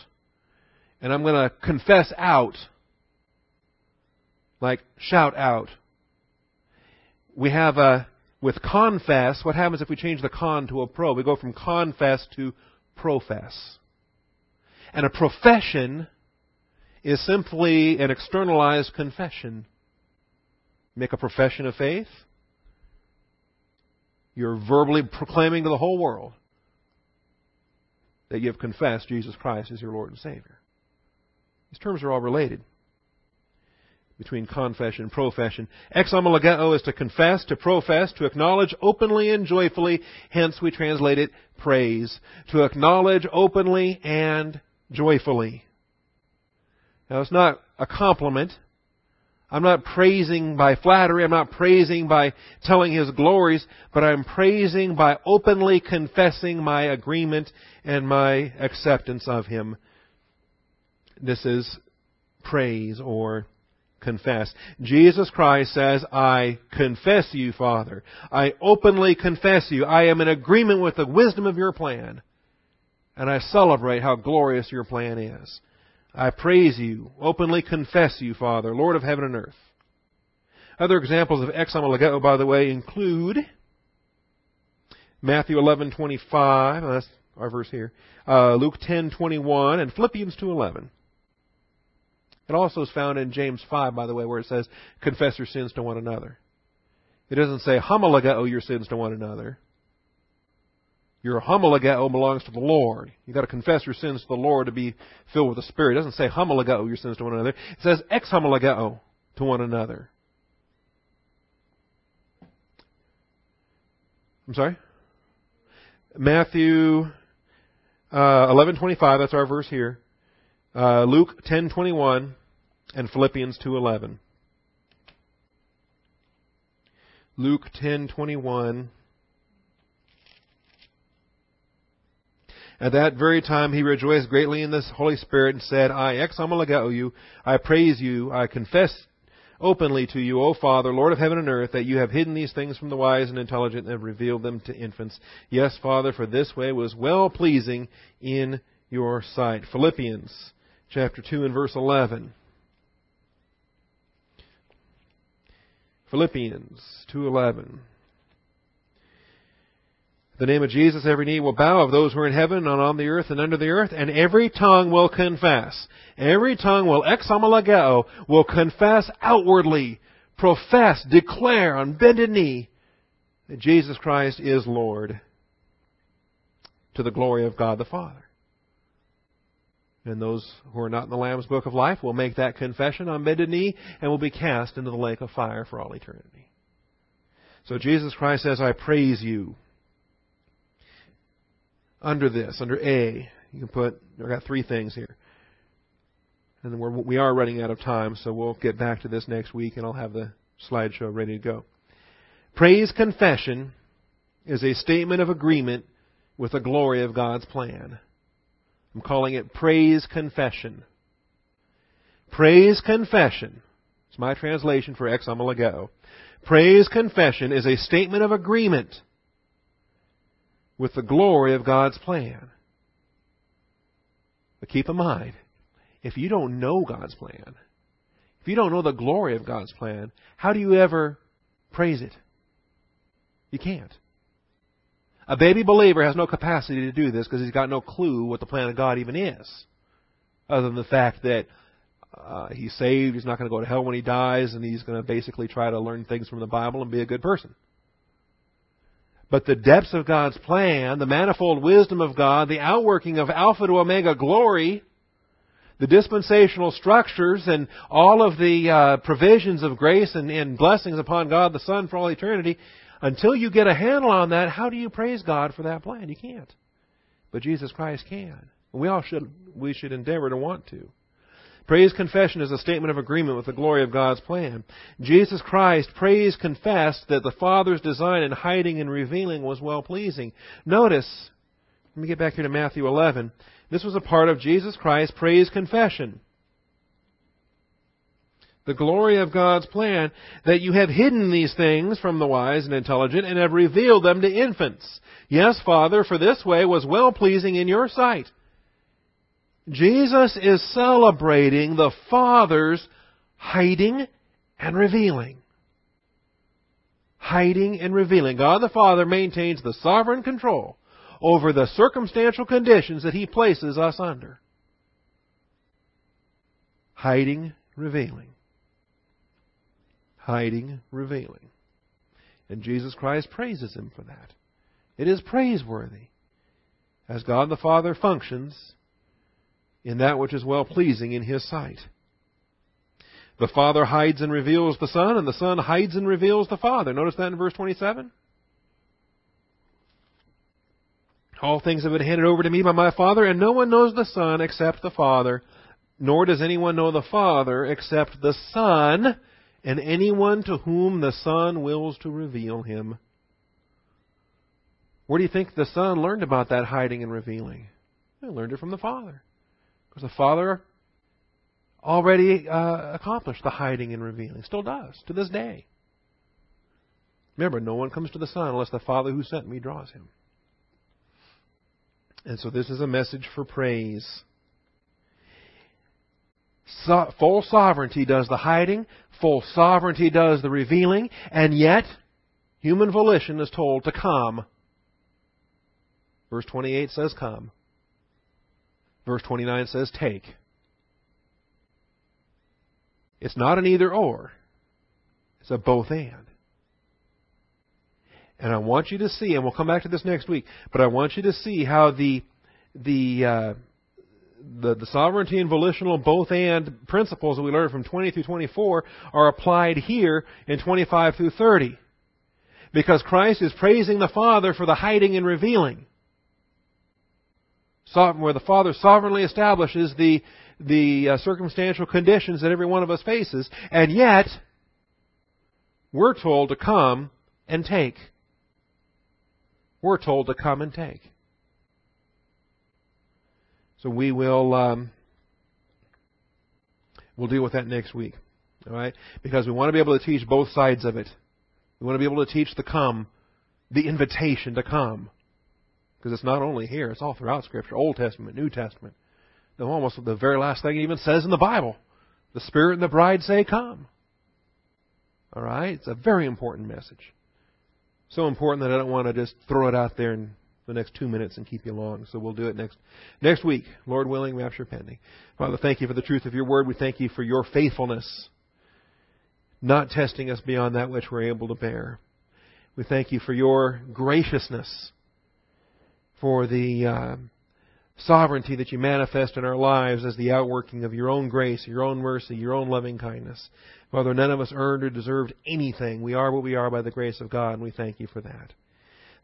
And I'm going to confess out like shout out. We have a, with confess, what happens if we change the con to a pro? We go from confess to profess. And a profession is simply an externalized confession. Make a profession of faith. You're verbally proclaiming to the whole world that you have confessed Jesus Christ as your Lord and Savior. These terms are all related between confession and profession. Ex homologeo is to confess, to profess, to acknowledge openly and joyfully. Hence, we translate it praise. To acknowledge openly and joyfully. Now, it's not a compliment. I'm not praising by flattery. I'm not praising by telling His glories, but I'm praising by openly confessing my agreement and my acceptance of Him. This is praise or confess. Jesus Christ says, I confess you, Father. I openly confess you. I am in agreement with the wisdom of your plan. And I celebrate how glorious your plan is. I praise you, openly confess you, Father, Lord of heaven and earth. Other examples of ex homologeo, by the way, include Matthew 11:25, that's our verse here, uh, Luke 10:21, and Philippians 2:11. It also is found in James 5, by the way, where it says, confess your sins to one another. It doesn't say homologeo your sins to one another. Your homologeo belongs to the Lord. You've got to confess your sins to the Lord to be filled with the Spirit. It doesn't say homologeo your sins to one another. It says ex homologeo to one another. I'm sorry? Matthew uh, 11:25. That's our verse here uh, Luke 10:21 and Philippians 2:11. Luke 10:21 At that very time he rejoiced greatly in the Holy Spirit and said, I ex you, I praise you, I confess openly to you, O Father, Lord of heaven and earth, that you have hidden these things from the wise and intelligent and have revealed them to infants. Yes, Father, for this way was well pleasing in your sight. Philippians chapter 2 and verse 11. Philippians 2:11 the name of Jesus, every knee will bow of those who are in heaven and on the earth and under the earth, and every tongue will confess. Every tongue will ex will confess outwardly, profess, declare on bended knee that Jesus Christ is Lord to the glory of God the Father. And those who are not in the Lamb's Book of Life will make that confession on bended knee and will be cast into the lake of fire for all eternity. So Jesus Christ says, I praise you. Under this, under A, you can put, I've got three things here. And we're, we are running out of time, so we'll get back to this next week and I'll have the slideshow ready to go. Praise confession is a statement of agreement with the glory of God's plan. I'm calling it praise confession. Praise confession. It's my translation for ex homologo. Praise confession is a statement of agreement with the glory of God's plan. But keep in mind, if you don't know God's plan, if you don't know the glory of God's plan, how do you ever praise it? You can't. A baby believer has no capacity to do this because he's got no clue what the plan of God even is. Other than the fact that uh, he's saved, he's not going to go to hell when he dies, and he's going to basically try to learn things from the Bible and be a good person. But the depths of God's plan, the manifold wisdom of God, the outworking of Alpha to Omega glory, the dispensational structures and all of the uh, provisions of grace and, and blessings upon God the Son for all eternity, until you get a handle on that, how do you praise God for that plan? You can't. But Jesus Christ can. We all should we should endeavor to want to. Praise confession is a statement of agreement with the glory of God's plan. Jesus Christ praised confessed that the Father's design in hiding and revealing was well pleasing. Notice, let me get back here to Matthew 11. This was a part of Jesus Christ's praise confession the glory of God's plan, that you have hidden these things from the wise and intelligent and have revealed them to infants. Yes, Father, for this way was well pleasing in your sight. Jesus is celebrating the Father's hiding and revealing. Hiding and revealing. God the Father maintains the sovereign control over the circumstantial conditions that He places us under. Hiding, revealing hiding, revealing. And Jesus Christ praises him for that. It is praiseworthy as God the Father functions in that which is well pleasing in his sight. The Father hides and reveals the Son, and the Son hides and reveals the Father. Notice that in verse 27. All things have been handed over to me by my Father, and no one knows the Son except the Father, nor does anyone know the Father except the Son, and anyone to whom the Son wills to reveal him. Where do you think the Son learned about that hiding and revealing? He learned it from the Father. Because the Father already uh, accomplished the hiding and revealing. Still does, to this day. Remember, no one comes to the Son unless the Father who sent me draws him. And so this is a message for praise. So, full sovereignty does the hiding, full sovereignty does the revealing, and yet human volition is told to come. Verse 28 says come. Verse 29 says take. It's not an either or. It's a both and. And I want you to see, and we'll come back to this next week, but I want you to see how the the uh, the, the sovereignty and volitional both and principles that we learned from 20 through 24 are applied here in 25 through 30. Because Christ is praising the Father for the hiding and revealing. Where the Father sovereignly establishes the, the uh, circumstantial conditions that every one of us faces, and yet, we're told to come and take. We're told to come and take. So we will um, we'll deal with that next week. All right? Because we want to be able to teach both sides of it. We want to be able to teach the come, the invitation to come. Because it's not only here, it's all throughout Scripture, Old Testament, New Testament. The, Almost the very last thing it even says in the Bible. The Spirit and the bride say, Come. All right? It's a very important message. So important that I don't want to just throw it out there and the next two minutes and keep you long. So we'll do it next next week, Lord willing, rapture pending. Father, thank you for the truth of your word. We thank you for your faithfulness, not testing us beyond that which we're able to bear. We thank you for your graciousness, for the uh, sovereignty that you manifest in our lives as the outworking of your own grace, your own mercy, your own loving kindness. Father, none of us earned or deserved anything. We are what we are by the grace of God, and we thank you for that.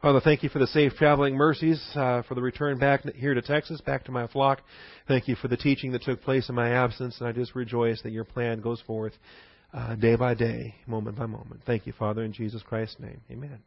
Father, thank you for the safe traveling mercies, uh, for the return back here to Texas, back to my flock. Thank you for the teaching that took place in my absence, and I just rejoice that your plan goes forth uh, day by day, moment by moment. Thank you, Father, in Jesus Christ's name. Amen.